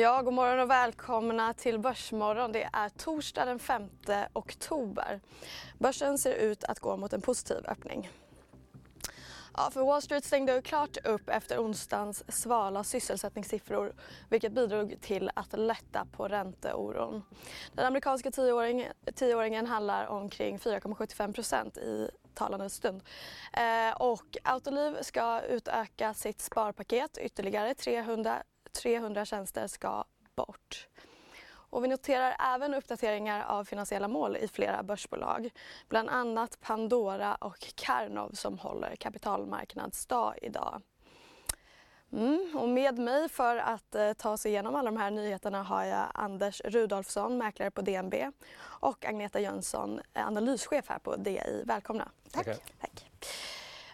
Ja, god morgon och välkomna till Börsmorgon. Det är torsdag den 5 oktober. Börsen ser ut att gå mot en positiv öppning. Ja, för Wall Street stängde klart upp efter onsdagens svala sysselsättningssiffror vilket bidrog till att lätta på ränteoron. Den amerikanska tioåringen, tioåringen handlar omkring 4,75% i talande stund. Eh, och Autoliv ska utöka sitt sparpaket ytterligare 300 300 tjänster ska bort. Och vi noterar även uppdateringar av finansiella mål i flera börsbolag. Bland annat Pandora och Karnov som håller kapitalmarknadsdag idag. Mm, och med mig för att eh, ta sig igenom alla de här nyheterna har jag Anders Rudolfsson, mäklare på DNB och Agneta Jönsson, analyschef här på DI. Välkomna. Tack. Tack.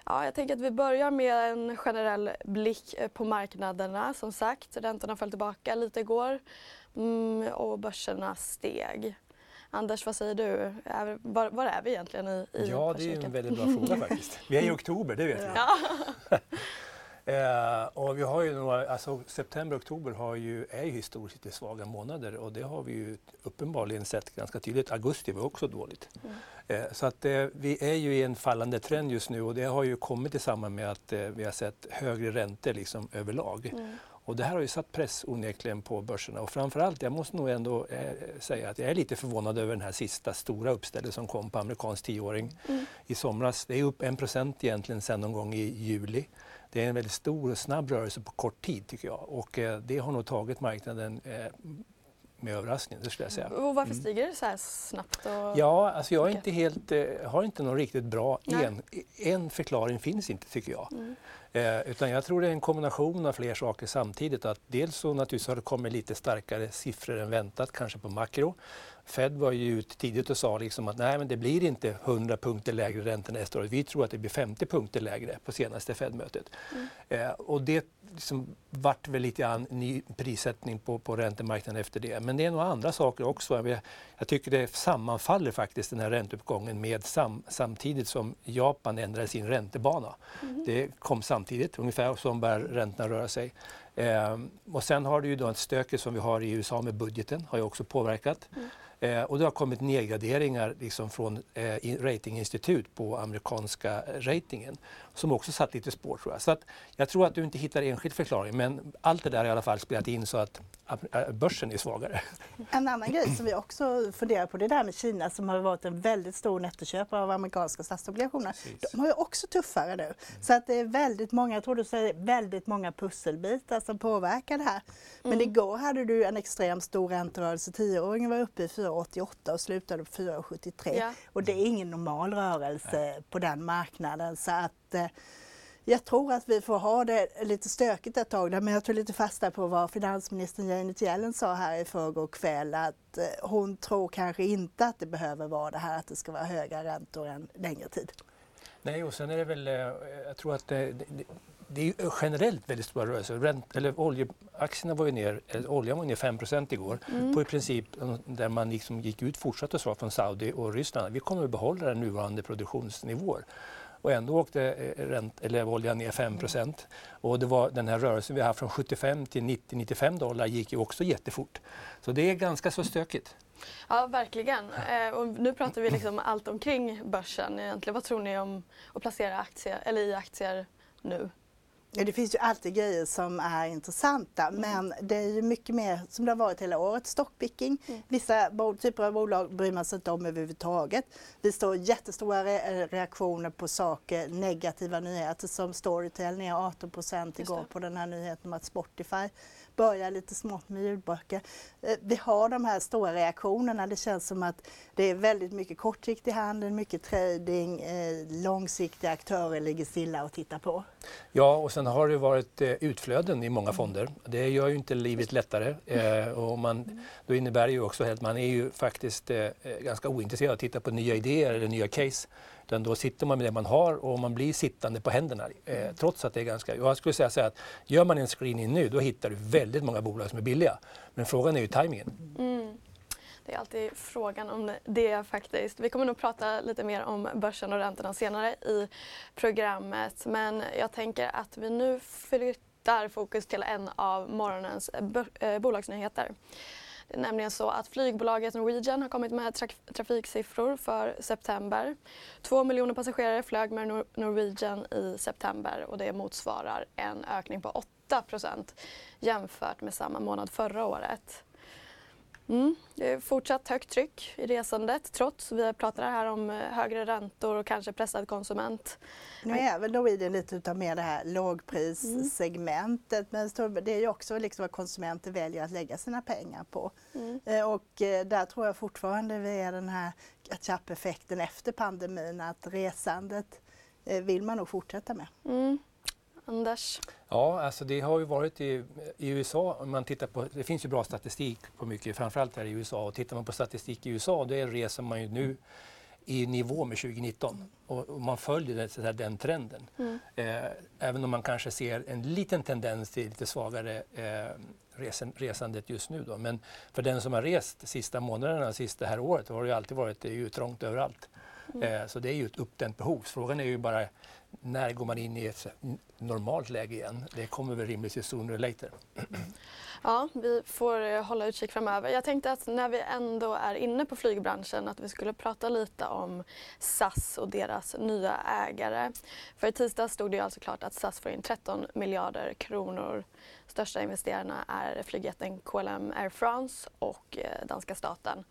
Ja, jag tänker att vi börjar med en generell blick eh, på marknaderna. Som sagt, räntorna föll tillbaka lite igår mm, och börserna steg. Anders, vad säger du? Var, var är vi egentligen i, i Ja, det är en väldigt bra fråga faktiskt. Vi är i oktober, det vet vi. Ja. eh, och vi har ju några, alltså, september och oktober har ju, är ju historiskt lite svaga månader och det har vi ju uppenbarligen sett ganska tydligt. Augusti var också dåligt. Mm. Eh, så att eh, vi är ju i en fallande trend just nu och det har ju kommit i samband med att eh, vi har sett högre räntor liksom överlag. Mm. Och det här har ju satt press onekligen på börserna och framförallt, jag måste nog ändå eh, säga att jag är lite förvånad över den här sista stora uppstället som kom på amerikansk tioåring mm. i somras. Det är upp en procent egentligen sedan någon gång i juli. Det är en väldigt stor och snabb rörelse på kort tid tycker jag och eh, det har nog tagit marknaden eh, med överraskning, det skulle jag säga. Och varför mm. stiger det så här snabbt? Och... Ja, alltså jag inte helt, eh, har inte någon riktigt bra en, en förklaring finns inte tycker jag. Mm. Eh, utan jag tror det är en kombination av fler saker samtidigt. Att dels så naturligtvis har det kommit lite starkare siffror än väntat, kanske på makro. Fed var ju ut tidigt och sa liksom att nej, men det blir inte 100 punkter lägre ränta nästa år. Vi tror att det blir 50 punkter lägre på senaste Fed-mötet. Mm. Eh, och det liksom vart väl lite grann ny prissättning på, på räntemarknaden efter det. Men det är några andra saker också. Jag, jag tycker det sammanfaller faktiskt den här ränteuppgången med sam, samtidigt som Japan ändrade sin räntebana. Mm. Det kom samtidigt, ungefär som bär räntorna röra sig. Eh, och sen har du ju då ett stöke som vi har i USA med budgeten, har ju också påverkat. Mm. Eh, och det har kommit nedgraderingar liksom från eh, ratinginstitut på amerikanska ratingen som också satt lite spår tror jag. Så att jag tror att du inte hittar enskild förklaring men allt det där har i alla fall spelat in så att börsen är svagare. En annan grej som vi också funderar på det är det här med Kina som har varit en väldigt stor nettoköpare av amerikanska statsobligationer. Precis. De har ju också tuffare nu. Så att det är väldigt många, jag tror du säger väldigt många pusselbitar som påverkar det här. Men mm. igår hade du en extremt stor ränterörelse. Tioåringen var uppe i 4,88 och slutade på 4,73. Ja. Och det är ingen normal rörelse Nej. på den marknaden. Så att, eh, jag tror att vi får ha det lite stökigt ett tag, men jag tog lite fasta på vad finansministern Janet Yellen sa här i förrgår kväll att eh, hon tror kanske inte att det behöver vara det här att det ska vara höga räntor en längre tid. Nej, och sen är det väl, eh, jag tror att det, det, det är generellt väldigt stora rörelser. Ränt, eller oljeaktierna var ju ner, oljan var ner 5% igår mm. på i princip där man liksom gick ut fortsatt och sa från Saudi och Ryssland vi kommer att behålla den nuvarande produktionsnivåer och ändå åkte eh, rent, eller oljan ner 5 Och det var den här rörelsen vi har haft från 75 till 90-95 dollar gick ju också jättefort. Så det är ganska så stökigt. Ja, verkligen. Eh, och nu pratar vi liksom allt omkring börsen egentligen. Vad tror ni om att placera aktier, eller i aktier nu? Det finns ju alltid grejer som är intressanta mm. men det är ju mycket mer som det har varit hela året, stockpicking. Mm. Vissa typer av bolag bryr man sig inte om överhuvudtaget. Vi står jättestora re reaktioner på saker, negativa nyheter som Storytel ner 18 procent igår på den här nyheten om att Spotify börjar lite smått med ljudböcker. Eh, vi har de här stora reaktionerna. Det känns som att det är väldigt mycket kortsiktig handel, mycket trading, eh, långsiktiga aktörer ligger stilla och tittar på. Ja, och sen har det varit eh, utflöden i många fonder. Det gör ju inte livet lättare. och man, då innebär det ju också att man är ju faktiskt ganska ointresserad av att titta på nya idéer eller nya case. Utan då sitter man med det man har och man blir sittande på händerna. Eh, trots att det är ganska... Jag skulle säga så att gör man en screening nu då hittar du väldigt många bolag som är billiga. Men frågan är ju tajmingen. Mm. Det är alltid frågan om det faktiskt. Vi kommer nog prata lite mer om börsen och räntorna senare i programmet. Men jag tänker att vi nu flyttar fokus till en av morgonens eh, bolagsnyheter. Det är nämligen så att flygbolaget Norwegian har kommit med traf trafiksiffror för september. Två miljoner passagerare flög med Nor Norwegian i september och det motsvarar en ökning på 8% jämfört med samma månad förra året. Mm. Det är fortsatt högt tryck i resandet trots, vi pratar här om eh, högre räntor och kanske pressad konsument. Nu är väl Norwegian lite utav mer det här lågprissegmentet mm. men det är ju också liksom vad konsumenter väljer att lägga sina pengar på. Mm. Eh, och eh, där tror jag fortfarande vi är den här catch-up-effekten efter pandemin att resandet vill man nog fortsätta med. Mm. Anders? Ja, alltså det har ju varit i, i USA, man tittar på, det finns ju bra statistik på mycket, framförallt här i USA. Och tittar man på statistik i USA, då reser man ju nu i nivå med 2019 och, och man följer det, så den trenden. Mm. Eh, även om man kanske ser en liten tendens till lite svagare eh, resen, resandet just nu. Då. Men för den som har rest de sista månaderna, sista här året, har det ju alltid varit det är ju trångt överallt. Mm. Eh, så det är ju ett uppdämt behov. Frågan är ju bara när går man in i ett normalt läge igen? Det kommer väl rimligtvis sooner or later. Ja, vi får eh, hålla utkik framöver. Jag tänkte att när vi ändå är inne på flygbranschen att vi skulle prata lite om SAS och deras nya ägare. För i tisdags stod det alltså klart att SAS får in 13 miljarder kronor. Största investerarna är flygjätten KLM Air France och eh, danska staten.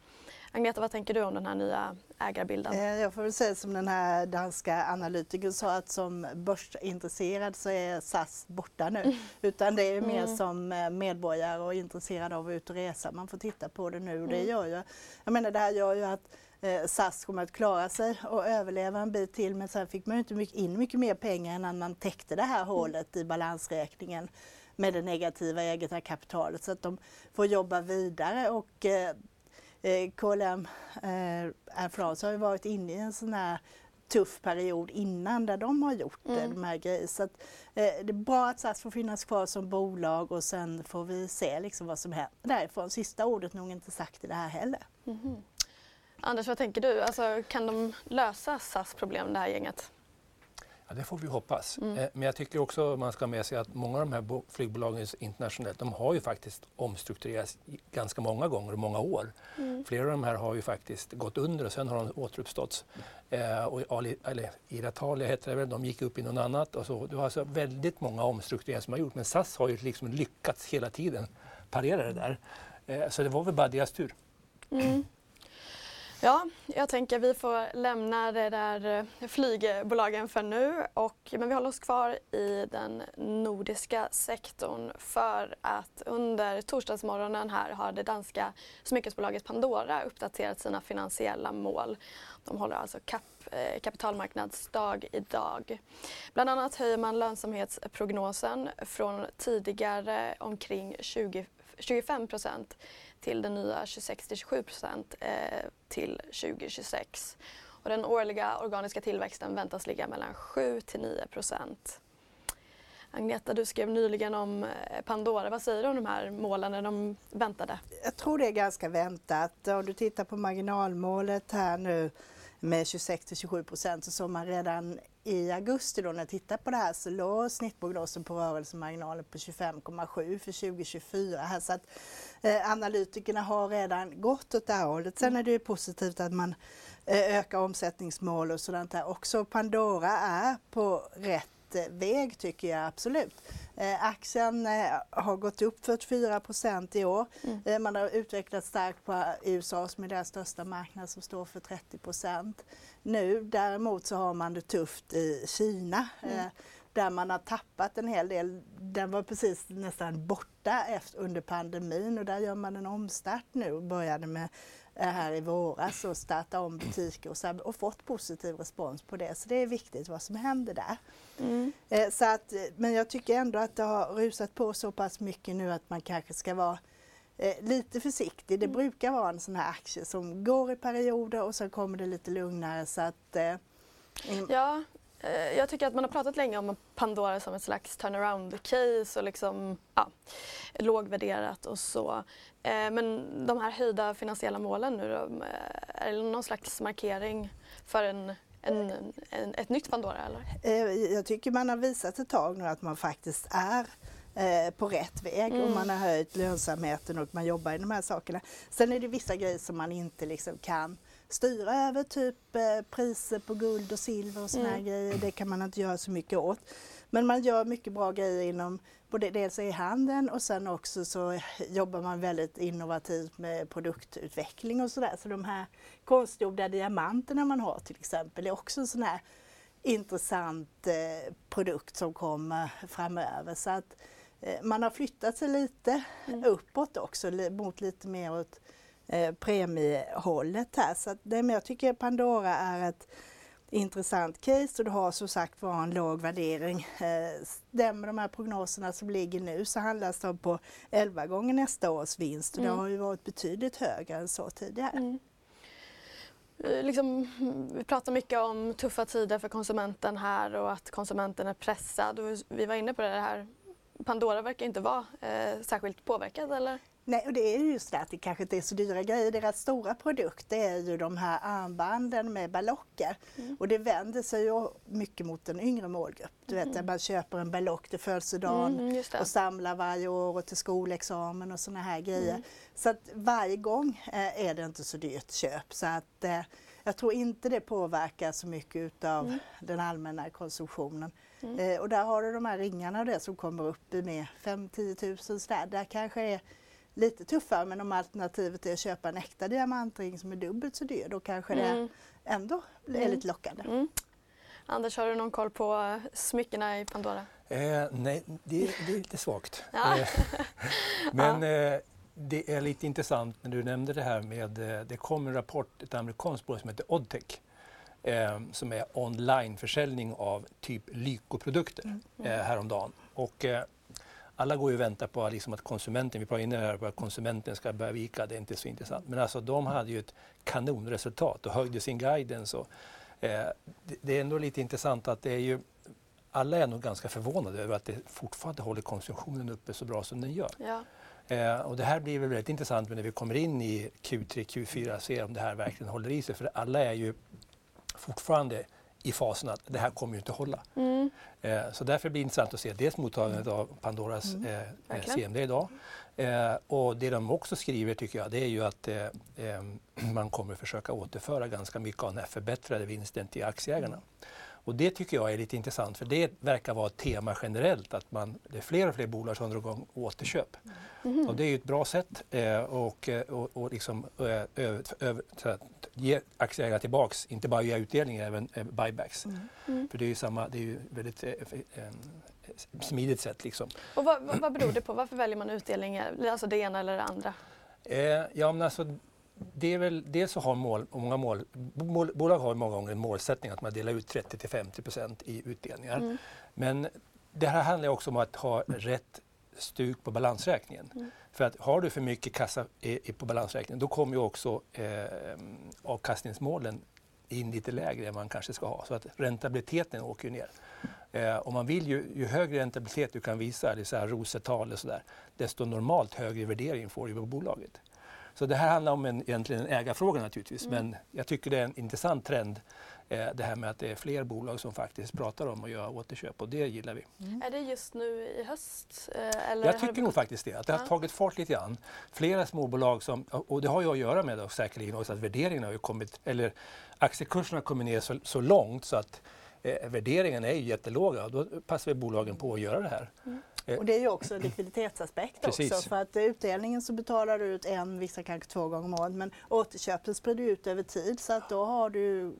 Agneta, vad tänker du om den här nya ägarbilden? Eh, jag får väl säga som den här danska analytikern sa att som börsintresserad så är SAS borta nu. Mm. Utan det är mer mm. som eh, medborgare och intresserad av att ut och resa man får titta på det nu. Mm. Det gör ju, jag menar det här gör ju att eh, SAS kommer att klara sig och överleva en bit till men sen fick man ju inte in mycket mer pengar än man täckte det här mm. hålet i balansräkningen med det negativa egna kapitalet så att de får jobba vidare och eh, KLM eh, Air France har ju varit inne i en sån här tuff period innan där de har gjort mm. de här grejerna. Så att, eh, det är bra att SAS får finnas kvar som bolag och sen får vi se liksom vad som händer därifrån. Sista ordet nog inte sagt i det här heller. Mm. Anders, vad tänker du? Alltså, kan de lösa SAS problem, det här gänget? Ja, det får vi hoppas. Mm. Eh, men jag tycker också man ska ha med sig att många av de här flygbolagen internationellt, de har ju faktiskt omstrukturerats ganska många gånger i många år. Mm. Flera av de här har ju faktiskt gått under och sen har de återuppstått. Eh, och Ali, eller Iratalia heter det väl, de gick upp i något annat. Och så. Det var alltså väldigt många omstruktureringar som har gjort, men SAS har ju liksom lyckats hela tiden parera det där. Eh, så det var väl bara deras tur. Mm. Ja, jag tänker vi får lämna det där eh, flygbolagen för nu. Och, men vi håller oss kvar i den nordiska sektorn för att under torsdagsmorgonen här har det danska smyckesbolaget Pandora uppdaterat sina finansiella mål. De håller alltså kap, eh, kapitalmarknadsdag idag. Bland annat höjer man lönsamhetsprognosen från tidigare omkring 20, 25 procent till den nya 26-27 procent eh, till 2026. Och den årliga organiska tillväxten väntas ligga mellan 7 till 9 procent. Agneta, du skrev nyligen om eh, Pandora. Vad säger du om de här målen när de väntade? Jag tror det är ganska väntat. Om du tittar på marginalmålet här nu med 26 till 27 procent så såg man redan i augusti då när jag tittade på det här så låg snittprognosen på rörelsemarginalen på 25,7 för 2024. Här, så att, eh, analytikerna har redan gått åt det här hållet. Sen är det ju positivt att man eh, ökar omsättningsmål och sådant där också. Pandora är på rätt väg tycker jag absolut. Eh, aktien eh, har gått upp 44 procent i år. Mm. Eh, man har utvecklats starkt på USA som är deras största marknad som står för 30 procent. Nu däremot så har man det tufft i Kina. Mm. Där man har tappat en hel del. Den var precis nästan borta efter, under pandemin och där gör man en omstart nu började med eh, här i våras och starta om butiker och, så, och fått positiv respons på det. Så det är viktigt vad som händer där. Mm. Eh, så att, men jag tycker ändå att det har rusat på så pass mycket nu att man kanske ska vara eh, lite försiktig. Det mm. brukar vara en sån här aktie som går i perioder och sen kommer det lite lugnare. Så att, eh, ja, Eh, jag tycker att man har pratat länge om Pandora som ett slags turnaround-case och liksom, ja, lågvärderat och så. Eh, men de här höjda finansiella målen nu då, eh, är det någon slags markering för en, en, en, ett nytt Pandora eller? Jag tycker man har visat ett tag nu att man faktiskt är på rätt väg mm. och man har höjt lönsamheten och man jobbar i de här sakerna. Sen är det vissa grejer som man inte liksom kan styra över, typ eh, priser på guld och silver och såna mm. grejer. Det kan man inte göra så mycket åt. Men man gör mycket bra grejer inom både dels i handeln och sen också så jobbar man väldigt innovativt med produktutveckling och sådär. Så de här konstgjorda diamanterna man har till exempel är också en sån här intressant eh, produkt som kommer framöver. Så att eh, man har flyttat sig lite mm. uppåt också mot lite mer åt eh, premiehållet här. Så det, men jag tycker Pandora är ett intressant case och du har som sagt var en låg värdering. Eh, stämmer de här prognoserna som ligger nu så handlas de på 11 gånger nästa års vinst och mm. det har ju varit betydligt högre än så tidigare. Mm. Eh, liksom, vi pratar mycket om tuffa tider för konsumenten här och att konsumenten är pressad. Vi var inne på det här, Pandora verkar inte vara eh, särskilt påverkad eller? Nej, och det är just det att det kanske inte är så dyra grejer. Deras stora produkt det är ju de här armbanden med ballocker. Mm. Och det vänder sig ju mycket mot en yngre målgrupp. Du vet, mm. man köper en ballock till födelsedagen mm, och samlar varje år och till skolexamen och sådana här grejer. Mm. Så att varje gång eh, är det inte så dyrt köp. Så att, eh, jag tror inte det påverkar så mycket utav mm. den allmänna konsumtionen. Mm. Eh, och där har du de här ringarna där som kommer upp i med 5-10 000 där. Där kanske är lite tuffare men om alternativet är att köpa en äkta diamantring som är dubbelt så dyr då kanske mm. det ändå är mm. lite lockande. Mm. Anders, har du någon koll på smyckena i Pandora? Eh, nej, det, det, är lite svagt. Ja. Eh, men ja. eh, det är lite intressant när du nämnde det här med, eh, det kom en rapport, ett amerikanskt bolag som heter Oddtech eh, som är onlineförsäljning av typ Lyko-produkter mm. eh, häromdagen. Och, eh, alla går ju och väntar på liksom att konsumenten, vi pratade innan här på att konsumenten ska börja vika, det är inte så intressant. Men alltså de hade ju ett kanonresultat och höjde sin guidance. Och, eh, det, det, är ändå lite intressant att det är ju, alla är nog ganska förvånade över att det fortfarande håller konsumtionen uppe så bra som den gör. Ja. Eh, och det här blir väl väldigt intressant när vi kommer in i Q3, Q4 och ser om det här verkligen håller i sig. För alla är ju fortfarande i fasen att det här kommer ju inte hålla. Mm. Eh, så därför blir det intressant att se dels mottagandet av Pandoras mm. eh, CMD idag. Eh, och det de också skriver tycker jag det är ju att eh, eh, man kommer försöka återföra ganska mycket av den här förbättrade vinsten till aktieägarna. Och det tycker jag är lite intressant för det verkar vara ett tema generellt att man, det är fler och fler bolag som drar igång återköp. Mm. Och det är ju ett bra sätt eh, och, eh, och, och liksom, eh, över, över, att ge aktieägarna tillbaks, inte bara ge utdelning, även eh, buybacks. Mm. Mm. För det är ju samma, det är ju väldigt eh, eh, smidigt sätt. Liksom. Och vad, vad beror det på? Varför väljer man utdelning, alltså det ena eller det andra? ja, men alltså, det är väl dels så har mål, många mål, mål, bolag har många gånger en målsättning att man delar ut 30 till 50 procent i utdelningar. Mm. Men det här handlar också om att ha rätt stuk på balansräkningen. Mm. För att har du för mycket kassa i, i på balansräkningen då kommer ju också eh, avkastningsmålen in lite lägre än man kanske ska ha. Så att räntabiliteten åker ner. Eh, och man vill ju, ju högre räntabilitet du kan visa, det är så här rosetal och sådär, desto normalt högre värdering får du på bolaget. Så det här handlar om en, egentligen en ägarfråga naturligtvis, mm. men jag tycker det är en intressant trend det här med att det är fler bolag som faktiskt pratar om att göra återköp och det gillar vi. Mm. Är det just nu i höst? Eh, eller jag tycker nog faktiskt det, att det har tagit fart lite grann. Flera småbolag som, och det har ju att göra med då, säkerligen också att värderingen har ju kommit, eller aktiekurserna har kommit ner så, så långt så att eh, värderingen är ju jättelåga och då passar vi bolagen på att göra det här. Mm. Eh, och det är ju också en likviditetsaspekt Precis. också för att utdelningen så betalar du ut en, vissa kanske två gånger om året men återköpet sprider ut över tid så att då har du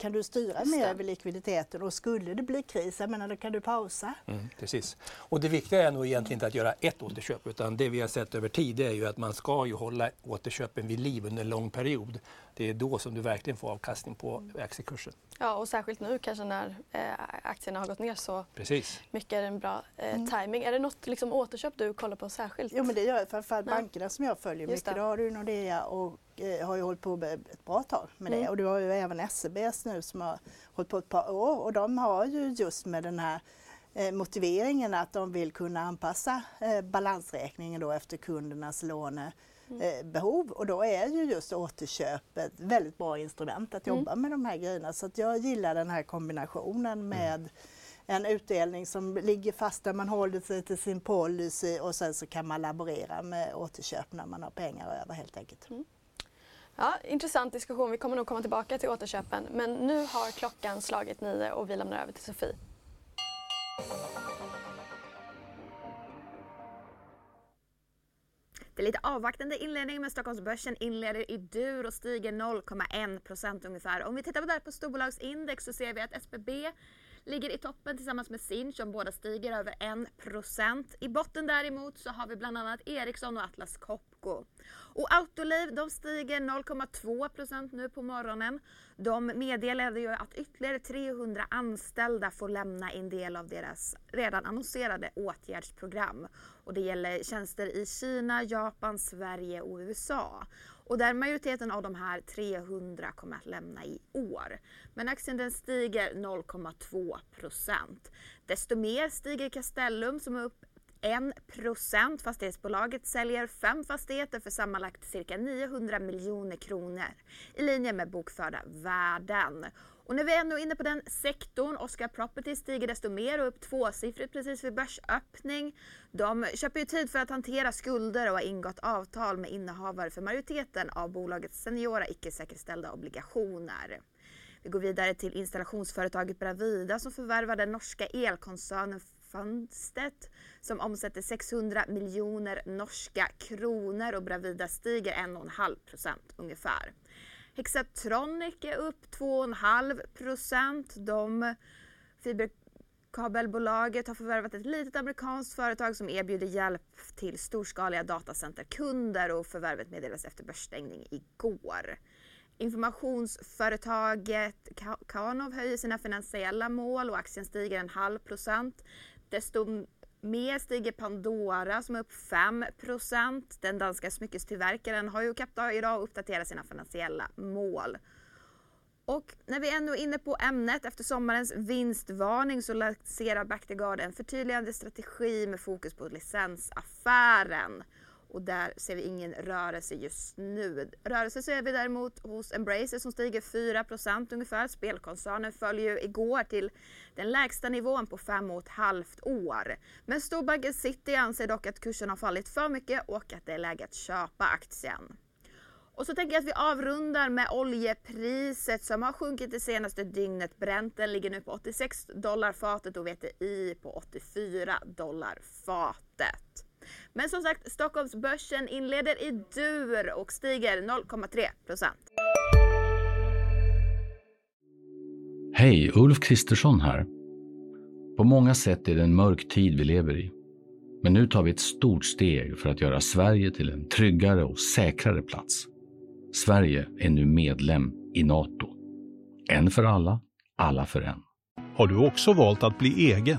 kan du styra mer över likviditeten och skulle det bli kris, jag menar, då kan du pausa. Mm, precis. Och det viktiga är nog egentligen inte att göra ett återköp utan det vi har sett över tid är ju att man ska ju hålla återköpen vid liv under en lång period. Det är då som du verkligen får avkastning på aktiekursen. Ja, och särskilt nu kanske när eh, aktierna har gått ner så Precis. mycket är det en bra eh, mm. timing. Är det något liksom, återköp du kollar på särskilt? Jo, men det gör jag. Framförallt bankerna som jag följer Just mycket. Det. Då har du Nordea och har ju hållit på ett bra tag med mm. det. Och du har ju även SEBs nu som har hållit på ett par år och de har ju just med den här eh, motiveringen att de vill kunna anpassa eh, balansräkningen då efter kundernas låne Eh, behov och då är ju just återköp ett väldigt bra instrument att mm. jobba mm. med de här grejerna. Så att jag gillar den här kombinationen mm. med en utdelning som ligger fast där man håller sig till sin policy och sen så kan man laborera med återköp när man har pengar över helt enkelt. Ja, intressant diskussion. Vi kommer nog komma tillbaka till återköpen. Men nu har klockan slagit nio och vi lämnar över till Sofie. Det är lite avvaktande inledning men Stockholmsbörsen inleder i dur och stiger 0,1% ungefär. Om vi tittar på där på storbolagsindex så ser vi att SBB ligger i toppen tillsammans med Sinch som båda stiger över 1% I botten däremot så har vi bland annat Ericsson och Atlas Copco. Och Autoliv de stiger 0,2% nu på morgonen. De meddelade ju att ytterligare 300 anställda får lämna en del av deras redan annonserade åtgärdsprogram. Och det gäller tjänster i Kina, Japan, Sverige och USA. Och där majoriteten av de här 300 kommer att lämna i år. Men aktien den stiger 0,2% Desto mer stiger Castellum som är upp 1 Fastighetsbolaget säljer fem fastigheter för sammanlagt cirka 900 miljoner kronor i linje med bokförda värden. Och när vi är ändå inne på den sektorn, Oscar Property stiger desto mer och upp tvåsiffrigt precis vid börsöppning. De köper ju tid för att hantera skulder och har ingått avtal med innehavare för majoriteten av bolagets seniora icke säkerställda obligationer. Vi går vidare till installationsföretaget Bravida som förvärvar den norska elkoncernen fönstret som omsätter 600 miljoner norska kronor och Bravida stiger 1,5 procent ungefär. Hexatronic är upp 2,5 procent. De Fiberkabelbolaget har förvärvat ett litet amerikanskt företag som erbjuder hjälp till storskaliga datacenterkunder och förvärvet meddelades efter börsstängning igår. Informationsföretaget Kanov höjer sina finansiella mål och aktien stiger en halv procent. Desto mer stiger Pandora som är upp 5 Den danska smyckestillverkaren har ju Kapta idag uppdaterat sina finansiella mål. Och när vi ändå är inne på ämnet, efter sommarens vinstvarning så lanserar Bactiguard en förtydligande strategi med fokus på licensaffären och där ser vi ingen rörelse just nu. Rörelse ser vi däremot hos Embracer som stiger 4% ungefär. Spelkoncernen följer ju igår till den lägsta nivån på fem och ett halvt år. Men storbanken City anser dock att kursen har fallit för mycket och att det är läge att köpa aktien. Och så tänker jag att vi avrundar med oljepriset som har sjunkit det senaste dygnet. Brenten ligger nu på 86 dollar fatet och VTI på 84 dollar fatet. Men som sagt, Stockholmsbörsen inleder i dur och stiger 0,3 procent. Hej, Ulf Kristersson här. På många sätt är det en mörk tid vi lever i. Men nu tar vi ett stort steg för att göra Sverige till en tryggare och säkrare plats. Sverige är nu medlem i Nato. En för alla, alla för en. Har du också valt att bli egen?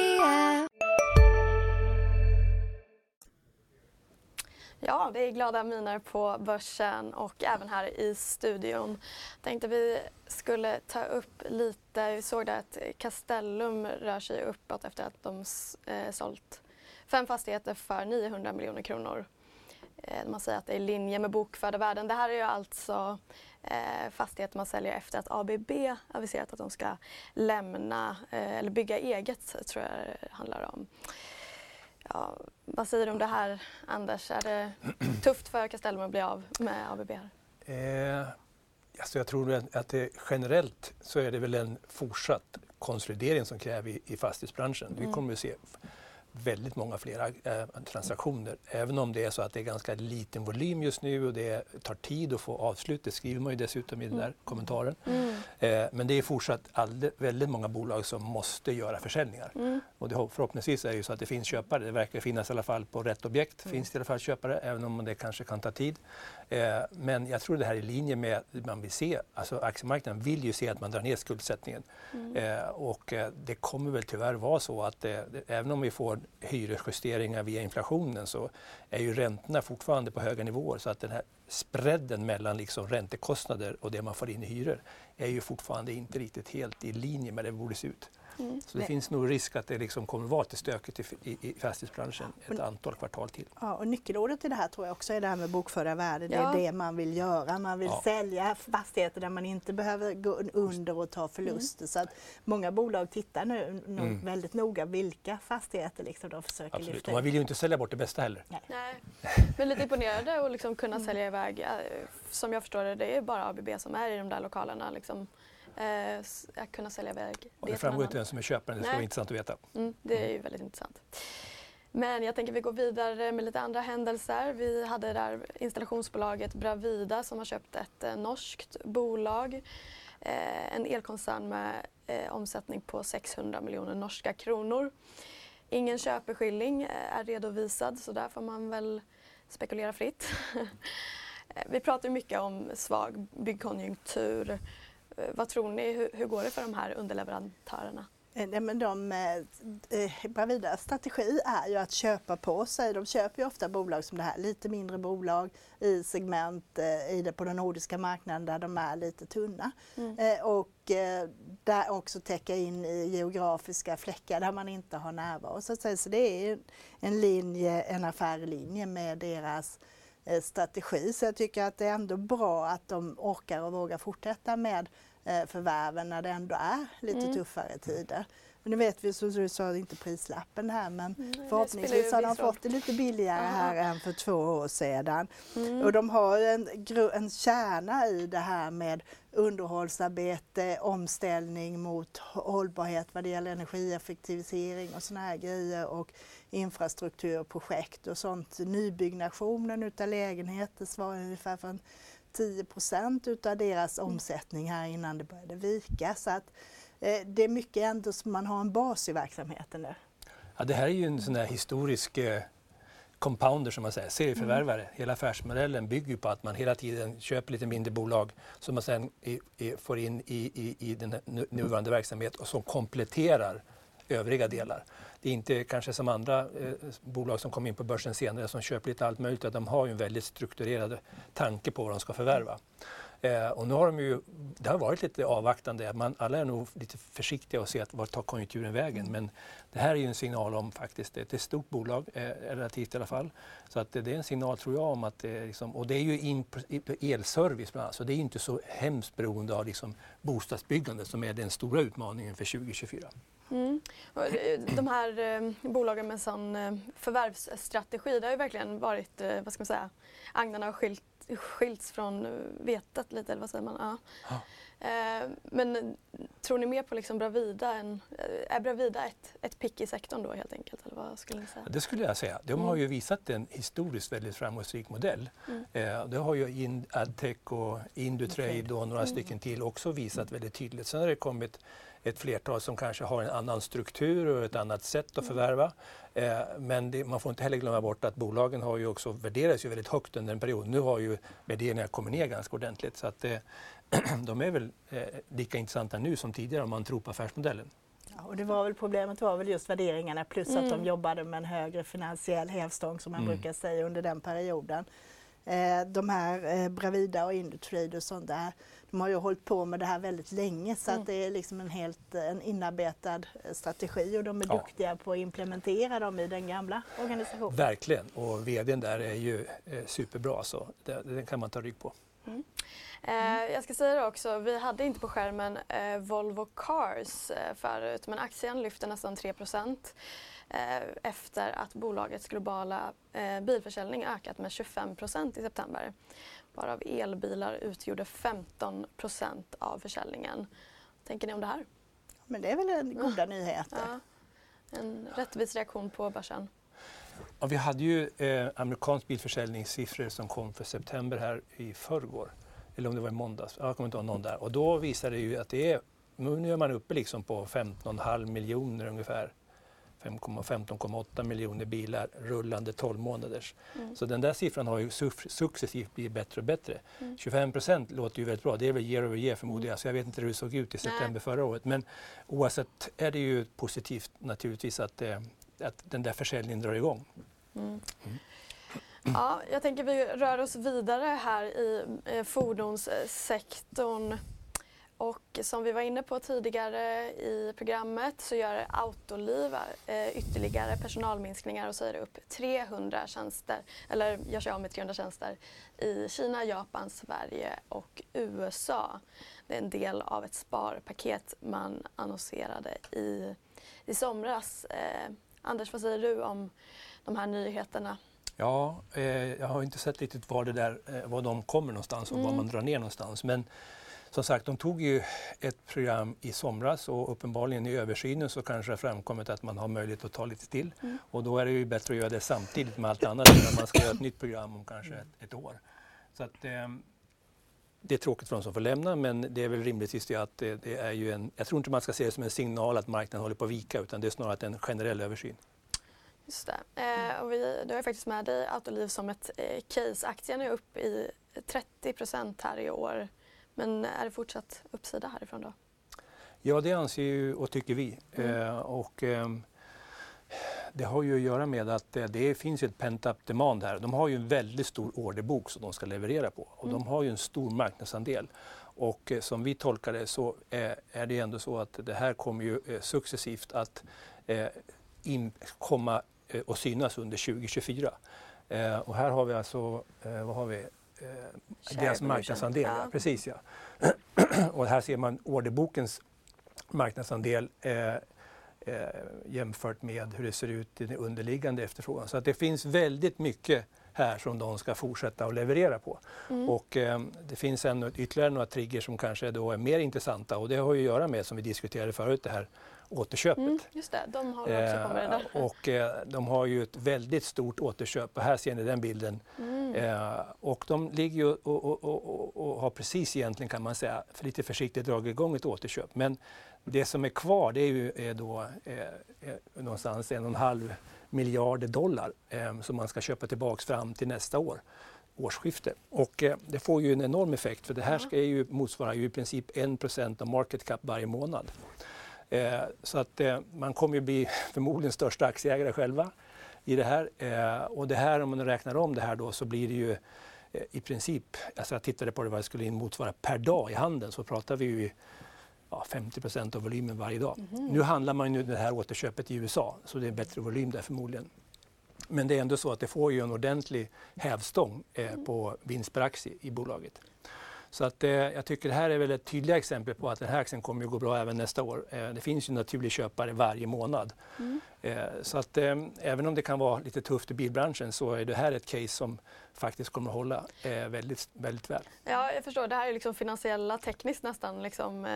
Ja, det är glada miner på börsen och även här i studion. Tänkte vi skulle ta upp lite, vi såg där att Castellum rör sig uppåt efter att de eh, sålt fem fastigheter för 900 miljoner kronor. Eh, man säger att det är i linje med bokförda värden. Det här är ju alltså eh, fastigheter man säljer efter att ABB aviserat att de ska lämna eh, eller bygga eget, tror jag det handlar om. Ja, vad säger du om det här, Anders? Är det tufft för Castellum att bli av med ABB? Eh, Alltså jag tror att det generellt så är det väl en fortsatt konsolidering som kräver i, i fastighetsbranschen. Mm. Vi kommer att se väldigt många fler äh, transaktioner. Även om det är så att det är ganska liten volym just nu och det tar tid att få avslut. Det skriver man ju dessutom i den där mm. kommentaren. Mm. Eh, men det är fortsatt väldigt många bolag som måste göra försäljningar. Mm. Och det, förhoppningsvis är det ju så att det finns köpare. Det verkar finnas i alla fall på rätt objekt. Mm. Finns det i alla fall köpare, även om det kanske kan ta tid. Eh, men jag tror det här är i linje med att man vill se, alltså aktiemarknaden vill ju se att man drar ner skuldsättningen. Mm. Eh, och eh, det kommer väl tyvärr vara så att eh, även om vi får hyresjusteringar via inflationen så är ju räntorna fortfarande på höga nivåer så att den här spreaden mellan liksom räntekostnader och det man får in i hyror är ju fortfarande inte riktigt helt i linje med det borde se ut. Mm. Så det Nej. finns nog risk att det liksom kommer vara lite stökigt i, i, i fastighetsbranschen ett Men, antal kvartal till. Ja, och nyckelordet i det här tror jag också är det här med bokföra värden. Ja. Det är det man vill göra. Man vill ja. sälja fastigheter där man inte behöver gå under och ta förluster. Mm. Så att många bolag tittar nu mm. väldigt noga vilka fastigheter liksom de försöker Absolut. lyfta och Man vill ju inte sälja bort det bästa heller. Nej. Nej. Men lite imponerade att liksom kunna mm. sälja iväg. Som jag förstår det, det är bara ABB som är i de där lokalerna. Liksom eh, att kunna sälja iväg och det. framgår inte vem som är köparen, det skulle vara intressant att veta. Mm, det är ju väldigt intressant. Men jag tänker vi går vidare med lite andra händelser. Vi hade där installationsbolaget Bravida som har köpt ett eh, norskt bolag. Eh, en elkoncern med eh, omsättning på 600 miljoner norska kronor. Ingen köpeskilling eh, är redovisad så där får man väl spekulera fritt. Eh, vi pratar mycket om svag byggkonjunktur vad tror ni, hur, hur går det för de här underleverantörerna? Eh, nej, men de, eh, Bravidas strategi är ju att köpa på sig. De köper ju ofta bolag som det här, lite mindre bolag i segment eh, i det, på den nordiska marknaden där de är lite tunna. Mm. Eh, och eh, där också täcka in i geografiska fläckar där man inte har närvaro. Så, att säga. så det är en linje, en affärlinje med deras Eh, strategi. Så jag tycker att det är ändå bra att de orkar och vågar fortsätta med eh, förvärven när det ändå är lite mm. tuffare tider. Men nu vet vi, som du sa, inte prislappen här men mm, förhoppningsvis har de fått det lite billigare här än för två år sedan. Mm. Och de har en, en kärna i det här med underhållsarbete, omställning mot hållbarhet vad det gäller energieffektivisering och sådana här grejer och infrastrukturprojekt och sånt. Nybyggnationen utav lägenheter svarar ungefär för 10 procent utav deras omsättning här innan det började vika. Så att Eh, det är mycket ändå som man har en bas i verksamheten där. Ja, det här är ju en sån där historisk eh, compounder som man säger, serieförvärvare. Mm. Hela affärsmodellen bygger på att man hela tiden köper lite mindre bolag som man sen i, i, får in i, i, i den nuvarande verksamhet och som kompletterar övriga delar. Det är inte kanske som andra eh, bolag som kom in på börsen senare som köper lite allt möjligt, de har ju en väldigt strukturerad tanke på vad de ska förvärva. Eh, och nu har de ju, det har varit lite avvaktande. Man, alla är nog lite försiktiga och ser att vart tar konjunkturen vägen. Men det här är ju en signal om faktiskt, det är ett stort bolag eh, relativt i alla fall. Så att det, det är en signal tror jag om att det är liksom, och det är ju in, elservice bland annat, så det är inte så hemskt beroende av liksom bostadsbyggande som är den stora utmaningen för 2024. Mm. Eh, de här eh, bolagen med sån eh, förvärvsstrategi, det har ju verkligen varit, eh, vad ska man säga, agnarna har skilt skilts från vetet lite, eller vad säger man? Ja. ja. Eh, men tror ni mer på liksom Bravida? Än, är Bravida ett, ett pick i sektorn då helt enkelt? Eller vad skulle ni säga? Det skulle jag säga. De har ju mm. visat en historiskt väldigt framgångsrik modell. Mm. Eh, det har ju in, Adtech och Indutrade och några mm. stycken till också visat väldigt tydligt. Sen har det kommit ett flertal som kanske har en annan struktur och ett annat sätt att mm. förvärva. Eh, men det, man får inte heller glömma bort att bolagen har ju också värderats ju väldigt högt under en period. Nu har ju värderingarna kommit ner ganska ordentligt så att eh, de är väl eh, lika intressanta nu som tidigare om man tror på affärsmodellen. Ja, och det var väl problemet var väl just värderingarna plus mm. att de mm. jobbade med en högre finansiell hävstång som man mm. brukar säga under den perioden. Eh, de här eh, Bravida och Indutrade och sånt där, de har ju hållit på med det här väldigt länge så mm. att det är liksom en helt en inarbetad eh, strategi och de är ja. duktiga på att implementera dem i den gamla organisationen. Verkligen och VDn där är ju eh, superbra så det, den kan man ta rygg på. Mm. Eh, jag ska säga det också, vi hade inte på skärmen eh, Volvo Cars eh, förut men aktien lyfter nästan 3 eh, efter att bolagets globala bilförsäljning ökat med 25 procent i september. Varav elbilar utgjorde 15 procent av försäljningen. Vad tänker ni om det här? Men det är väl en goda nyheter. Ja, en rättvis reaktion på börsen. Ja, vi hade ju eh, amerikansk bilförsäljningssiffror som kom för september här i förrgår. Eller om det var i måndags, jag kommer inte ihåg någon där. Och då visade det ju att det är, nu är man uppe liksom på 15,5 miljoner ungefär. 15,8 miljoner bilar rullande 12 månaders. Mm. Så den där siffran har ju successivt blivit bättre och bättre. Mm. 25 procent låter ju väldigt bra. Det är väl year over year förmodar jag, så jag vet inte hur det såg ut i september Nej. förra året. Men oavsett är det ju positivt naturligtvis att, eh, att den där försäljningen drar igång. Mm. mm. Ja, jag tänker vi rör oss vidare här i eh, fordonssektorn. Och som vi var inne på tidigare i programmet så gör Autoliv eh, ytterligare personalminskningar och säger upp 300 tjänster, eller gör sig av med 300 tjänster i Kina, Japan, Sverige och USA. Det är en del av ett sparpaket man annonserade i, i somras. Eh, Anders, vad säger du om de här nyheterna? Ja, eh, jag har inte sett riktigt var, det där, eh, var de kommer någonstans och mm. var man drar ner någonstans. Men som sagt, de tog ju ett program i somras och uppenbarligen i översynen så kanske det har framkommit att man har möjlighet att ta lite till. Mm. Och då är det ju bättre att göra det samtidigt med allt annat när man ska göra ett nytt program om kanske ett, ett år. Så att, eh, det är tråkigt för de som får lämna men det är väl rimligtvis det att det, det, är ju en, jag tror inte man ska se det som en signal att marknaden håller på att vika utan det är snarare en generell översyn. Just det. Eh, och vi, du har faktiskt med dig Autoliv som ett eh, case. Aktien är upp i 30 procent här i år. Men är det fortsatt uppsida härifrån då? Ja, det anser ju och tycker vi. Mm. Eh, och, eh, det har ju att göra med att eh, det finns ett pent-up demand här. De har ju en väldigt stor orderbok som de ska leverera på och mm. de har ju en stor marknadsandel. Och eh, som vi tolkar det så är det ändå så att det här kommer ju eh, successivt att in, komma och synas under 2024. och här har vi alltså, vad har vi? Eh, deras marknadsandel. Ja. Precis, ja. och här ser man orderbokens marknadsandel eh, eh, jämfört med hur det ser ut i den underliggande efterfrågan. Så att det finns väldigt mycket här som de ska fortsätta att leverera på. Mm. Och eh, det finns ännu ytterligare några triggers som kanske då är mer intressanta och det har ju att göra med, som vi diskuterade förut, det här återköpet. Mm, just det, de har också där. Eh, och eh, de har ju ett väldigt stort återköp och här ser ni den bilden. Mm. Eh, och de ligger ju och, och, och, och, har precis egentligen kan man säga, för lite försiktigt dragit igång ett återköp. Men det som är kvar det är ju är då eh, någonstans en och en halv miljarder dollar eh, som man ska köpa tillbaks fram till nästa år årsskifte. Och eh, det får ju en enorm effekt för det här ska ju motsvara ju i princip 1 av market cap varje månad. Eh, så att eh, man kommer ju bli förmodligen största aktieägare själva i det här. Eh, och det här, om man räknar om det här då, så blir det ju eh, i princip, alltså jag tittade på det vad det skulle motsvara per dag i handeln, så pratar vi ju ja, 50% av volymen varje dag. Mm. Nu handlar man ju det här återköpet i USA, så det är bättre volym där förmodligen. Men det är ändå så att det får ju en ordentlig hävstång eh, på vinst per aktie i bolaget. Så att, eh, jag tycker det här är väl ett tydligt exempel på att den här aktien kommer att gå bra även nästa år. Eh, det finns ju naturlig köpare varje månad. Mm. Eh, så att eh, även om det kan vara lite tufft i bilbranschen så är det här ett case som faktiskt kommer att hålla eh, väldigt, väldigt väl. Ja, jag förstår. Det här är liksom finansiella, tekniskt nästan, liksom,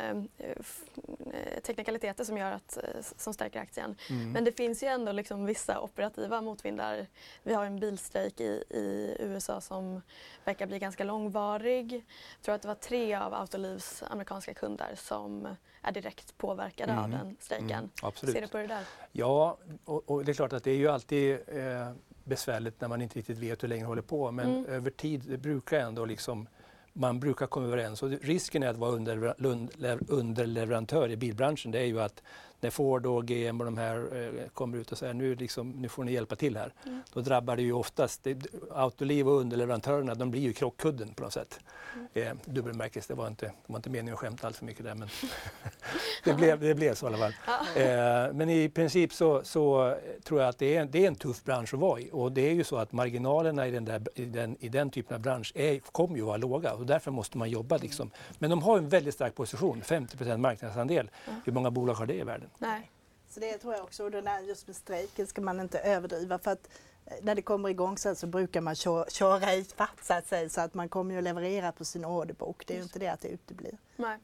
teknikaliteter som, gör att, som stärker aktien. Mm. Men det finns ju ändå liksom vissa operativa motvindar. Vi har en bilstrejk i, i USA som verkar bli ganska långvarig. Jag tror att det var tre av Autolivs amerikanska kunder som är direkt påverkade mm. av den strejken. Mm, absolut. Ser du på det där? Ja, och, och, det är klart att det är ju alltid eh, besvärligt när man inte riktigt vet hur länge det håller på. Men mm. över tid det brukar ändå liksom man brukar komma överens. Och risken är att vara underleverantör i bilbranschen det är ju att när Ford och GM och de här eh, kommer ut och säger nu, liksom, nu får ni hjälpa till här. Mm. Då drabbar det ju oftast, det, Autoliv och underleverantörerna de blir ju krockkudden på något sätt. Mm. Eh, dubbelmärkes, det var inte, det var inte meningen att skämta allt för mycket där men det, blev, det blev så i alla fall. Eh, men i princip så, så, tror jag att det är, det är en tuff bransch att vara i och det är ju så att marginalerna i den, där, i den, i den typen av bransch är, kommer ju vara låga och därför måste man jobba. Liksom. Men de har en väldigt stark position, 50% marknadsandel. Mm. Hur många bolag har det i världen? Nej. Så det tror jag också, och den här just med strejken ska man inte överdriva för att eh, när det kommer igång sen så brukar man köra, köra i fatt så att säga så att man kommer ju att leverera på sin orderbok. Det är ju inte det att det uteblir. Nej.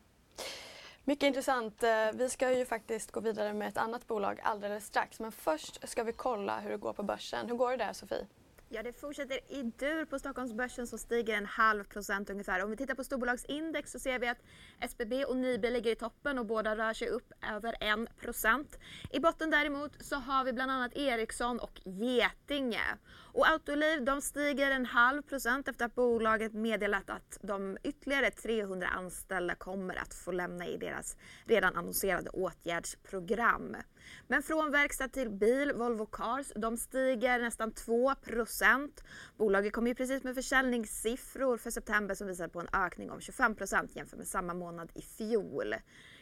Mycket intressant. Eh, vi ska ju faktiskt gå vidare med ett annat bolag alldeles strax men först ska vi kolla hur det går på börsen. Hur går det där Sofie? Ja, det fortsätter i dur på Stockholmsbörsen som stiger en halv procent ungefär. Om vi tittar på storbolagsindex så ser vi att SBB och Nibe ligger i toppen och båda rör sig upp över en procent. I botten däremot så har vi bland annat Ericsson och Getinge. Och Autoliv de stiger en halv procent efter att bolaget meddelat att de ytterligare 300 anställda kommer att få lämna i deras redan annonserade åtgärdsprogram. Men från verkstad till bil, Volvo Cars, de stiger nästan 2 procent. Bolaget kom ju precis med försäljningssiffror för september som visar på en ökning om 25 procent jämfört med samma månad i fjol.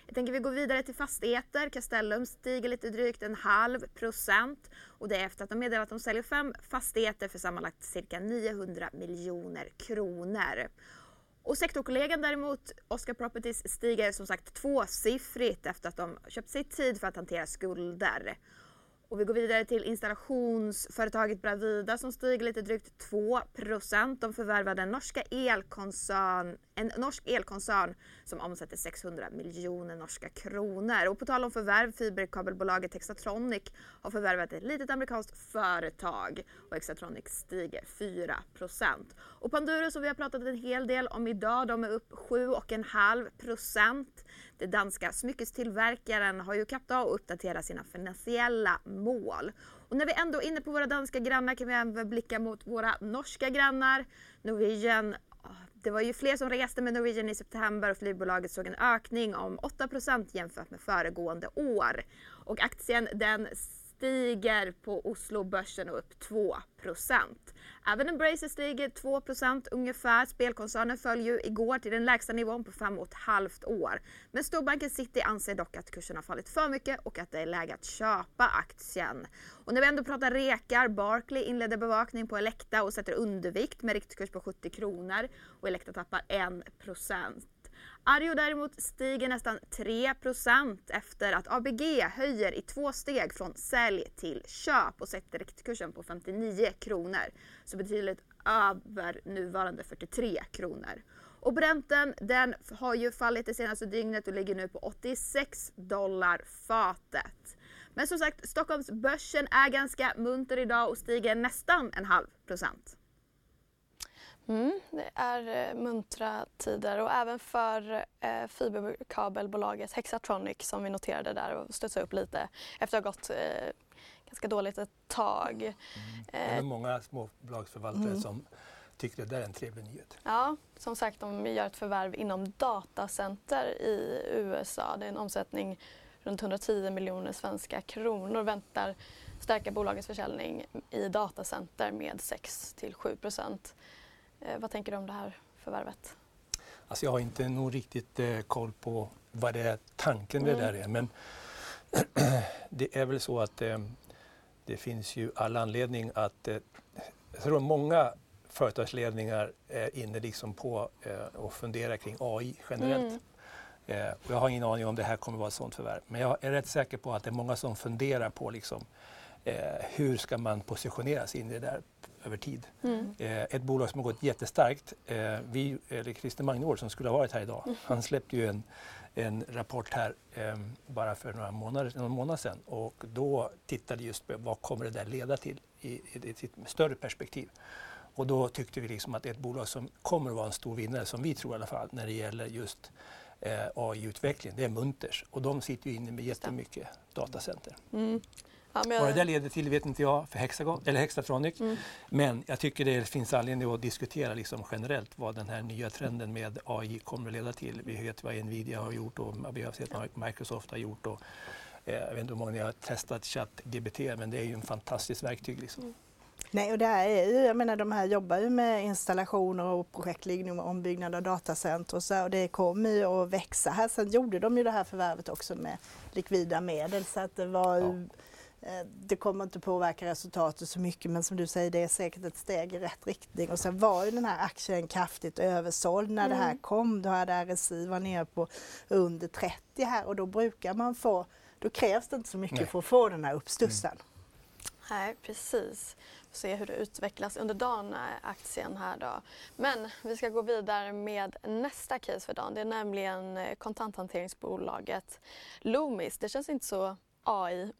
Jag tänker vi går vidare till fastigheter. Castellum stiger lite drygt en halv procent och det är efter att de meddelat att de säljer fem fastigheter för sammanlagt cirka 900 miljoner kronor. Och sektorkollegan däremot, Oscar Properties, stiger som sagt tvåsiffrigt efter att de köpt sig tid för att hantera skulder. Och vi går vidare till installationsföretaget Bravida som stiger lite drygt 2% De förvärvade en, norska elkoncern, en norsk elkoncern som omsätter 600 miljoner norska kronor. Och på tal om förvärv, fiberkabelbolaget Hexatronic har förvärvat ett litet amerikanskt företag och Hexatronic stiger 4 Och Panduro som vi har pratat en hel del om idag, de är upp 7,5% den danska smyckestillverkaren har ju kappat av och uppdaterat sina finansiella mål. Och när vi ändå är inne på våra danska grannar kan vi även blicka mot våra norska grannar. Norwegian ah, det var ju fler som reste med Norwegian i september och flygbolaget såg en ökning om 8% jämfört med föregående år. Och aktien den stiger på Oslobörsen och upp 2% Även Embracer stiger 2% ungefär. Spelkoncernen föll ju igår till den lägsta nivån på fem och ett halvt år. Men storbanken City anser dock att kursen har fallit för mycket och att det är läge att köpa aktien. Och när vi ändå pratar rekar, Barclay inleder bevakning på Elekta och sätter undervikt med riktkurs på 70 kronor och Elekta tappar 1 Arjo däremot stiger nästan 3% efter att ABG höjer i två steg från sälj till köp och sätter riktkursen på 59 kronor. Så betydligt över nuvarande 43 kronor. Och Brenten den har ju fallit det senaste dygnet och ligger nu på 86 dollar fatet. Men som sagt, Stockholmsbörsen är ganska munter idag och stiger nästan en halv procent. Mm, det är eh, muntra tider och även för eh, fiberkabelbolaget Hexatronic som vi noterade där och studsade upp lite efter att ha gått eh, ganska dåligt ett tag. Mm. Det är många småbolagsförvaltare mm. som tycker det där är en trevlig nyhet. Ja, som sagt de gör ett förvärv inom datacenter i USA. Det är en omsättning runt 110 miljoner svenska kronor väntar stärka bolagets försäljning i datacenter med 6 till 7 procent. Eh, vad tänker du om det här förvärvet? Alltså jag har inte nog riktigt eh, koll på vad det är tanken med mm. det där är men det är väl så att eh, det finns ju all anledning att jag tror många företagsledningar är inne liksom på och funderar kring AI generellt. Mm. Jag har ingen aning om det här kommer vara ett sådant förvärv men jag är rätt säker på att det är många som funderar på liksom, eh, hur ska man positionera sig in i det där över tid. Mm. Eh, ett bolag som har gått jättestarkt. Eh, vi, eller Christer Magnård som skulle ha varit här idag, mm. han släppte ju en, en rapport här eh, bara för några månader, någon månad sedan och då tittade just på vad kommer det där leda till i, i, i ett större perspektiv. Och då tyckte vi liksom att ett bolag som kommer att vara en stor vinnare, som vi tror i alla fall, när det gäller just eh, AI-utveckling. Det är Munters och de sitter ju inne med jättemycket datacenter. Mm. Ja. Vad det där leder till vet inte jag för Hexagon, eller Hexatronic. Mm. Men jag tycker det finns anledning att diskutera liksom generellt vad den här nya trenden med AI kommer att leda till. Vi vet vad Nvidia har gjort och vi har sett vad Microsoft har gjort. Och, eh, jag vet inte hur många ni har testat ChatGPT men det är ju en fantastiskt verktyg. Liksom. Mm. Nej, och det är ju, jag menar de här jobbar ju med installationer och projektledning och ombyggnad av datacenter och så och det kommer ju att växa här. Sen gjorde de ju det här förvärvet också med likvida medel så att det var ja det kommer inte påverka resultatet så mycket men som du säger det är säkert ett steg i rätt riktning. Och sen var ju den här aktien kraftigt översåld när mm. det här mm. kom. Då hade RSI var nere på under 30 här och då brukar man få då krävs det inte så mycket Nej. för att få den här uppstussen. Mm. Nej, precis. Se hur det utvecklas under dagen, aktien här då. Men vi ska gå vidare med nästa case för dagen. Det är nämligen eh, kontanthanteringsbolaget Loomis. Det känns inte så AI.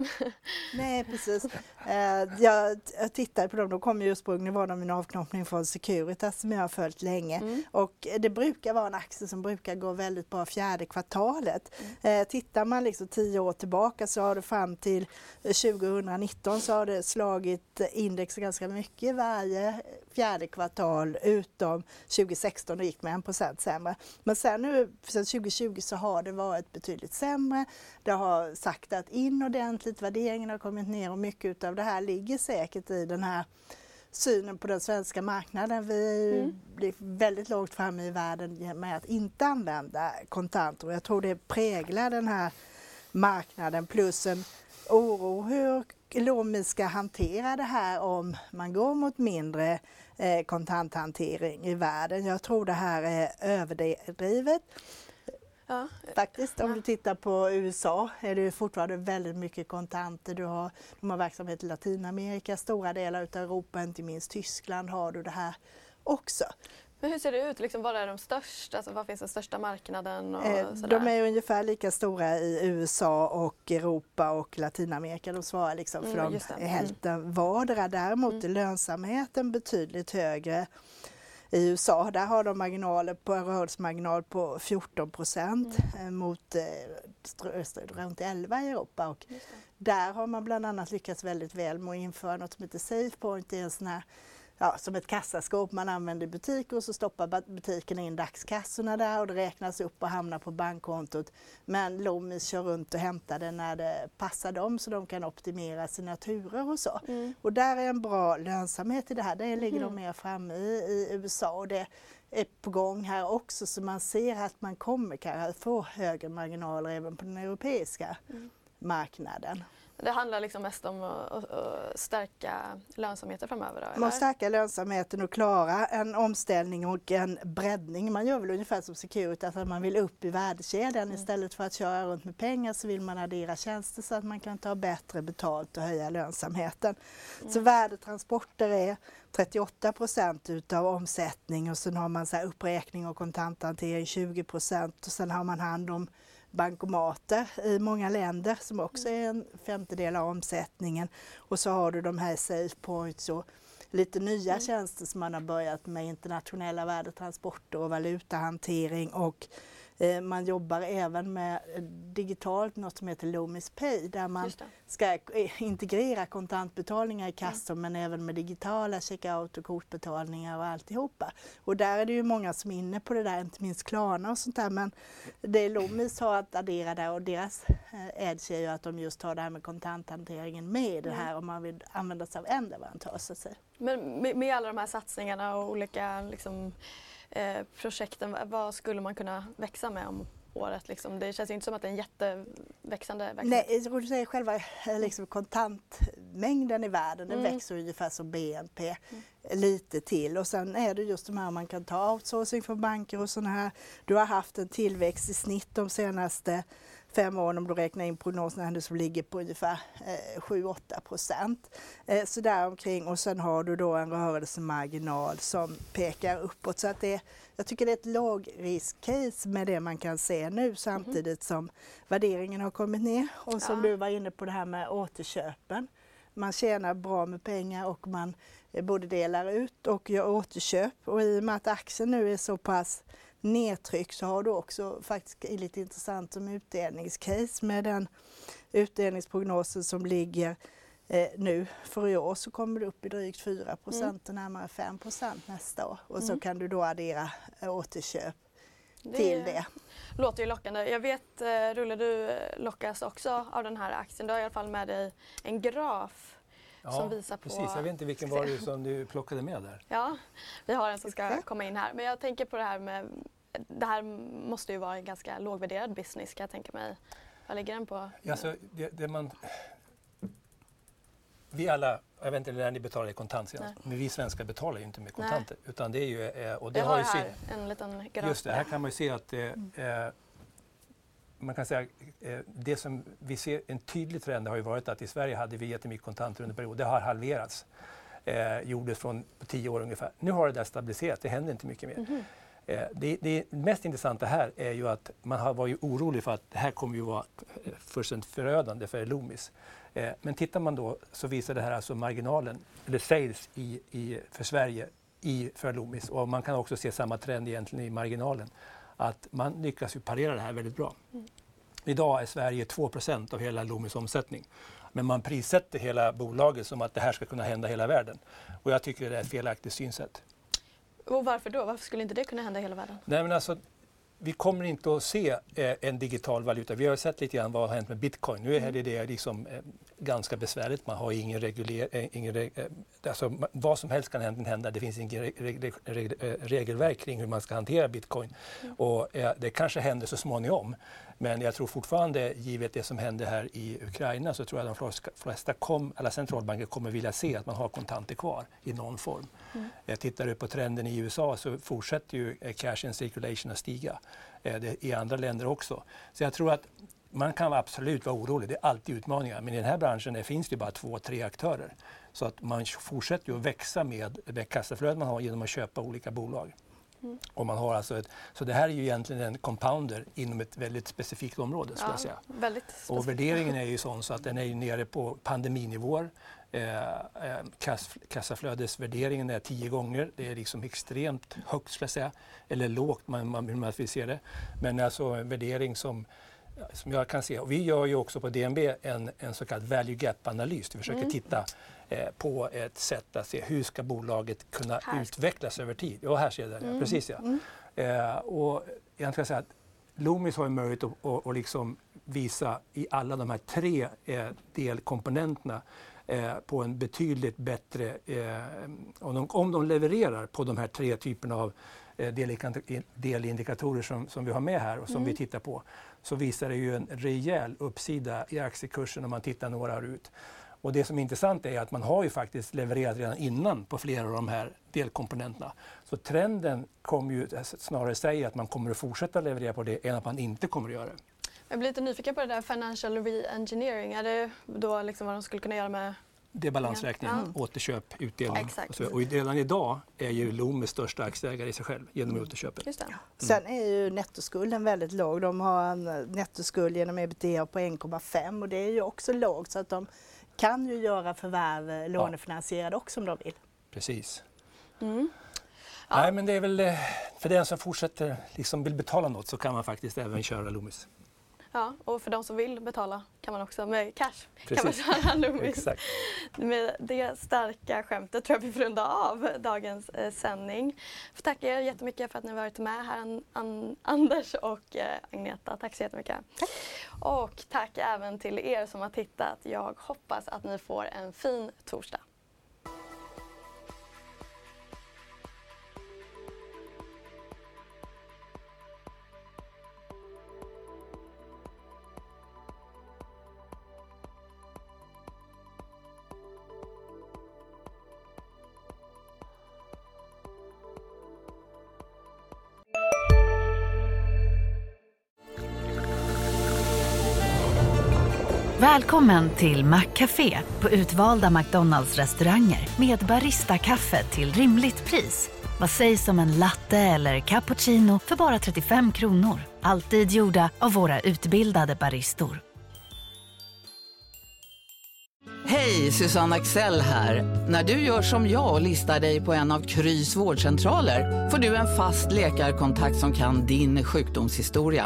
Nej precis. Eh, jag, jag tittade på dem, de kom ju ursprungligen var de en avknoppning från Securitas som jag har följt länge mm. och det brukar vara en aktie som brukar gå väldigt bra fjärde kvartalet. Mm. Eh, tittar man liksom tio år tillbaka så har det fram till 2019 så har det slagit index ganska mycket varje fjärde kvartal utom 2016 då gick med 1% sämre. Men sen nu, sen 2020 så har det varit betydligt sämre. Det har saktat in ordentligt, värderingen har kommit ner och mycket av det här ligger säkert i den här synen på den svenska marknaden. Vi mm. blir väldigt långt framme i världen med att inte använda kontanter jag tror det präglar den här marknaden plus en oro hur Loomis ska hantera det här om man går mot mindre eh, kontanthantering i världen. Jag tror det här är överdrivet. Ja. Faktiskt, om ja. du tittar på USA är det fortfarande väldigt mycket kontanter. Du har, de har verksamhet i Latinamerika, stora delar av Europa, inte minst Tyskland har du det här också. Men hur ser det ut? Liksom, var är de största? Alltså, var finns den största marknaden? Och eh, de är ungefär lika stora i USA och Europa och Latinamerika. De svarar liksom för mm, de hälften mm. vardera. Däremot mm. är lönsamheten betydligt högre i USA. Där har de marginaler på en rörelsemarginal på 14 procent mm. Eh, mot eh, runt 11 i Europa. Och där har man bland annat lyckats väldigt väl med att införa något som heter SafePoint. Det är en sån här ja, som ett kassaskåp man använder i butiker och så stoppar butiken in dagskassorna där och det räknas upp och hamnar på bankkontot. Men Loomis kör runt och hämtar det när det passar dem så de kan optimera sina turer och så. Mm. Och där är en bra lönsamhet i det här. Det ligger mm. de mer framme i, i USA och det är på gång här också så man ser att man kommer kanske få högre marginaler även på den europeiska mm. marknaden. Det handlar liksom mest om att, stärka lönsamheten framöver? Då, Man stärka lönsamheten och klara en omställning och en breddning. Man gör väl ungefär som Security, att man vill upp i värdekedjan. Mm. Istället för att köra runt med pengar så vill man addera tjänster så att man kan ta bättre betalt och höja lönsamheten. Mm. Så värdetransporter är 38 procent utav omsättning och sen har man så uppräkning och kontanthantering 20 procent och sen har man hand om bankomater i många länder som också är en femtedel av omsättningen. Och så har du de här SafePoints och lite nya mm. tjänster som man har börjat med internationella värdetransporter och valutahantering och man jobbar även med eh, digitalt något som heter Loomis Pay där man ska eh, integrera kontantbetalningar i kassor mm. men även med digitala checkout och kortbetalningar och alltihopa. Och där är det ju många som är inne på det där, inte minst Klarna och sånt där men det Loomis har att addera där och deras edge är ju att de just har det här med kontanthanteringen med det mm. här om man vill använda sig av en leverantör så att säga. Men med, med alla de här satsningarna och olika liksom eh, projekten, vad skulle man kunna växa med om året? Liksom? Det känns inte som att det är en jätteväxande verksamhet. Nej, jag säger själva eh, liksom, kontantmängden i världen, mm. den växer ungefär som BNP. Mm. lite till och sen är det just de här man kan ta outsourcing från banker och sådana här. Du har haft en tillväxt i snitt de senaste fem år om du räknar in prognoserna som ligger på ungefär eh, 7-8 procent. Eh, så däromkring och sen har du då en rörelsemarginal som pekar uppåt. Så att det, jag tycker det är ett lågriskcase med det man kan se nu samtidigt som värderingen har kommit ner och som ja. du var inne på det här med återköpen. Man tjänar bra med pengar och man eh, både delar ut och gör återköp och i och med att aktien nu är så pass nedtryck så har du också faktiskt lite intressant som utdelningscase med den utdelningsprognosen som ligger eh, nu för i år så kommer du upp i drygt 4 procent mm. närmare 5 procent nästa år och mm. så kan du då addera eh, återköp det till det. låter ju lockande. Jag vet eh, Rulle, du lockas också av den här aktien. Du har i alla fall med dig en graf Ja, som visar på... precis. Jag vet inte vilken var det som du plockade med där. Ja, vi har en som ska komma in här. Men jag tänker på det här med... Det här måste ju vara en ganska lågvärderad business kan jag tänka mig. Vad ligger den på? Alltså, det, det man... Vi alla, jag vet inte när ni betalar i kontant senast, men vi svenskar betalar ju inte med kontanter. Nej. Utan det är ju, eh, och det jag har, har ju här sin, en liten graf. Just det, här kan man ju se att det, mm. Man kan säga eh, det som vi ser en tydlig trend har ju varit att i Sverige hade vi jättemycket kontanter under period. Det har halverats. Eh, gjordes från tio år ungefär. Nu har det där stabiliserats, det händer inte mycket mer. Mm. Eh, det, det, mest intressanta här är ju att man var ju orolig för att det här kommer ju vara fullständigt förödande för Loomis. Eh, men tittar man då så visar det här alltså marginalen, eller sales i, i, för Sverige i för Loomis och man kan också se samma trend egentligen i marginalen. Att man lyckas ju parera det här väldigt bra. Mm. Idag är Sverige 2% av hela Loomis omsättning. Men man prissätter hela bolaget som att det här ska kunna hända hela världen. Och jag tycker det är ett felaktigt synsätt. Och varför då? Varför skulle inte det kunna hända hela världen? Nej, men alltså, vi kommer inte att se eh, en digital valuta. Vi har sett lite grann vad har hänt med bitcoin. Nu är det, det liksom, eh, ganska besvärligt. Man har ingen regler, eh, ingen eh, alltså, vad som helst kan hända. Det finns inget reg, reg, eh, regelverk kring hur man ska hantera bitcoin. Mm. Och, eh, det kanske händer så småningom. Men jag tror fortfarande, givet det som hände här i Ukraina, så tror jag att de flesta kom, alla centralbanker kommer vilja se att man har kontanter kvar i någon form. Mm. Tittar du på trenden i USA så fortsätter ju cash in circulation att stiga. Eh, det, I andra länder också. Så jag tror att man kan absolut vara orolig, det är alltid utmaningar. Men i den här branschen finns det bara två, tre aktörer. Så att man fortsätter ju att växa med det kassaflödet man har genom att köpa olika bolag. Mm. Och man har alltså ett, så det här är ju egentligen en compounder inom ett väldigt specifikt område. Ja, jag säga. Väldigt och värderingen är ju sån så att den är nere på pandeminivåer. Eh, eh, kass, kassaflödesvärderingen är tio gånger. Det är liksom extremt högt, ska jag säga. eller lågt, man, man, hur man vill se det. Men alltså en värdering som som jag kan se. Och vi gör ju också på DNB en, en så kallad value gap-analys. Vi försöker mm. titta eh, på ett sätt att se hur ska bolaget kunna här. utvecklas över tid. Ja, här ser jag det. Mm. Precis ja. Mm. Eh, och jag ska säga att Loomis har ju möjlighet att, att, att liksom visa i alla de här tre eh, delkomponenterna eh, på en betydligt bättre, eh, om de, om de levererar på de här tre typerna av eh, delindikatorer som, som vi har med här och som mm. vi tittar på så visar det ju en rejäl uppsida i aktiekursen om man tittar några år ut. Och det som är intressant är att man har ju faktiskt levererat redan innan på flera av de här delkomponenterna. Så trenden kommer ju alltså, snarare säga att man kommer att fortsätta leverera på det än att man inte kommer att göra det. Jag blir lite nyfiken på det där financial Reengineering. Är det då liksom vad de skulle kunna göra med det är balansräkningen, ja. återköp, utdelning. Och, så. och redan idag är ju Loomis största aktieägare i sig själv genom mm. återköpet. Just mm. Sen är ju nettoskulden väldigt låg. De har en nettoskuld genom ebitda på 1,5 och det är ju också lågt så att de kan ju göra förvärv eh, lånefinansierade ja. också om de vill. Precis. Mm. Ja. Nej, men det är väl eh, för den som fortsätter liksom vill betala något så kan man faktiskt även köra Loomis. Ja, och för de som vill betala kan man också med cash Precis. kan man köra Loomis. Med det starka skämtet tror jag vi får runda av dagens eh, sändning. Får tacka er jättemycket för att ni varit med här, An An Anders och eh, Agneta. Tack så jättemycket. Tack. Och tack även till er som har tittat. Jag hoppas att ni får en fin torsdag. Välkommen till Maccafé på utvalda McDonalds restauranger med Baristakaffe till rimligt pris. Vad sägs om en latte eller cappuccino för bara 35 kronor? Alltid gjorda av våra utbildade baristor. Hej, Susanne Axel här. När du gör som jag och listar dig på en av Krys vårdcentraler får du en fast läkarkontakt som kan din sjukdomshistoria.